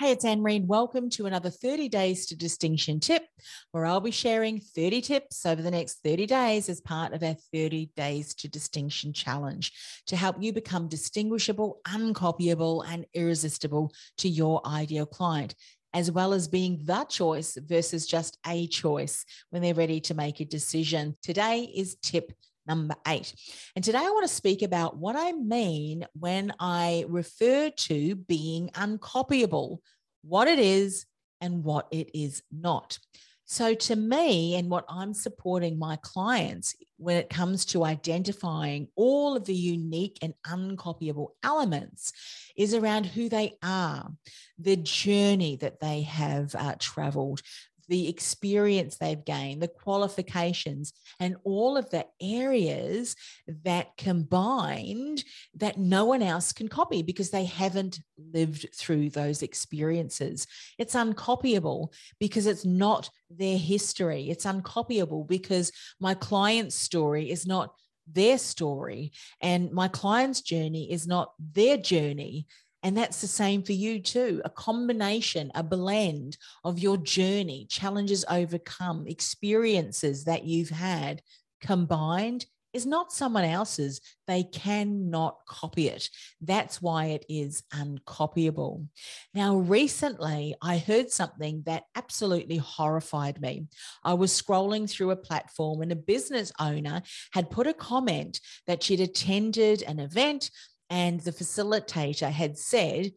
it's Anne Reid. Welcome to another 30 Days to Distinction tip, where I'll be sharing 30 tips over the next 30 days as part of our 30 Days to Distinction challenge to help you become distinguishable, uncopyable, and irresistible to your ideal client as well as being the choice versus just a choice when they're ready to make a decision. Today is tip number eight. And today I want to speak about what I mean when I refer to being uncopyable, what it is and what it is not. So, to me, and what I'm supporting my clients when it comes to identifying all of the unique and uncopyable elements is around who they are, the journey that they have uh, traveled, the experience they've gained, the qualifications, and all of the areas that combined that no one else can copy because they haven't lived through those experiences. It's uncopyable because it's not their history. It's uncopyable because my client's story is not their story and my client's journey is not their journey and that's the same for you too a combination, a blend of your journey, challenges overcome, experiences that you've had combined is not someone else's. They cannot copy it. That's why it is uncopyable. Now, recently, I heard something that absolutely horrified me. I was scrolling through a platform, and a business owner had put a comment that she'd attended an event and the facilitator had said,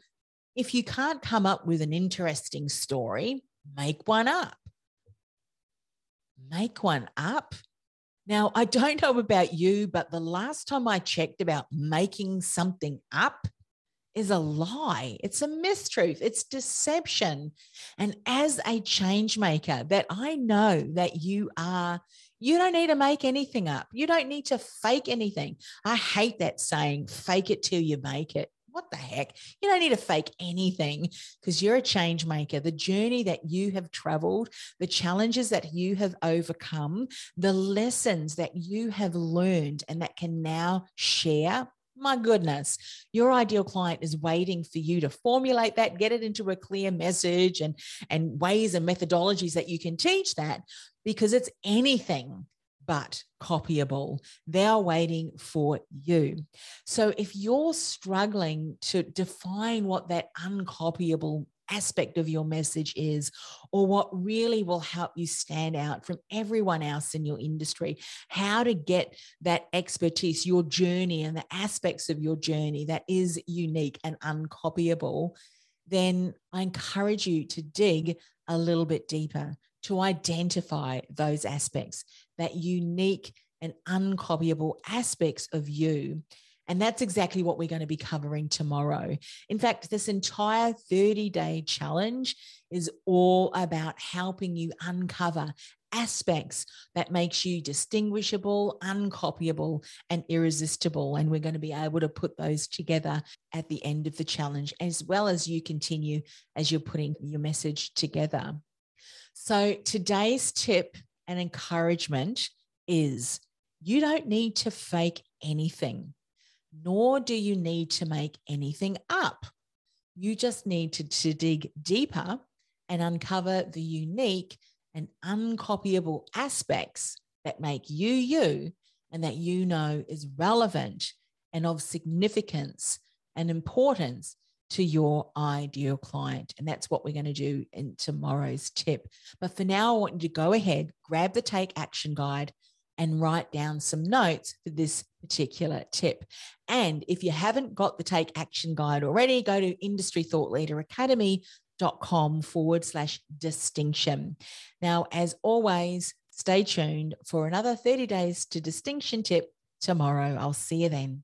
if you can't come up with an interesting story, make one up. Make one up. Now, I don't know about you, but the last time I checked about making something up is a lie. It's a mistruth. It's deception. And as a change maker, that I know that you are you don't need to make anything up. You don't need to fake anything. I hate that saying, fake it till you make it. What the heck? You don't need to fake anything because you're a change maker. The journey that you have traveled, the challenges that you have overcome, the lessons that you have learned and that can now share my goodness, your ideal client is waiting for you to formulate that, get it into a clear message and, and ways and methodologies that you can teach that because it's anything but copyable. They're waiting for you. So if you're struggling to define what that uncopyable aspect of your message is, or what really will help you stand out from everyone else in your industry, how to get that expertise, your journey, and the aspects of your journey that is unique and uncopyable, then I encourage you to dig a little bit deeper to identify those aspects, that unique and uncopyable aspects of you and that's exactly what we're going to be covering tomorrow. In fact, this entire 30 day challenge is all about helping you uncover aspects that makes you distinguishable, uncopyable, and irresistible. And we're going to be able to put those together at the end of the challenge, as well as you continue as you're putting your message together. So today's tip and encouragement is you don't need to fake anything nor do you need to make anything up. You just need to, to dig deeper and uncover the unique and uncopyable aspects that make you you and that you know is relevant and of significance and importance to your ideal client. And that's what we're going to do in tomorrow's tip. But for now, I want you to go ahead, grab the Take Action Guide, and write down some notes for this particular tip. And if you haven't got the Take Action Guide already, go to Industry Thought Leader Academy dot com forward slash distinction. Now, as always, stay tuned for another 30 days to distinction tip tomorrow. I'll see you then.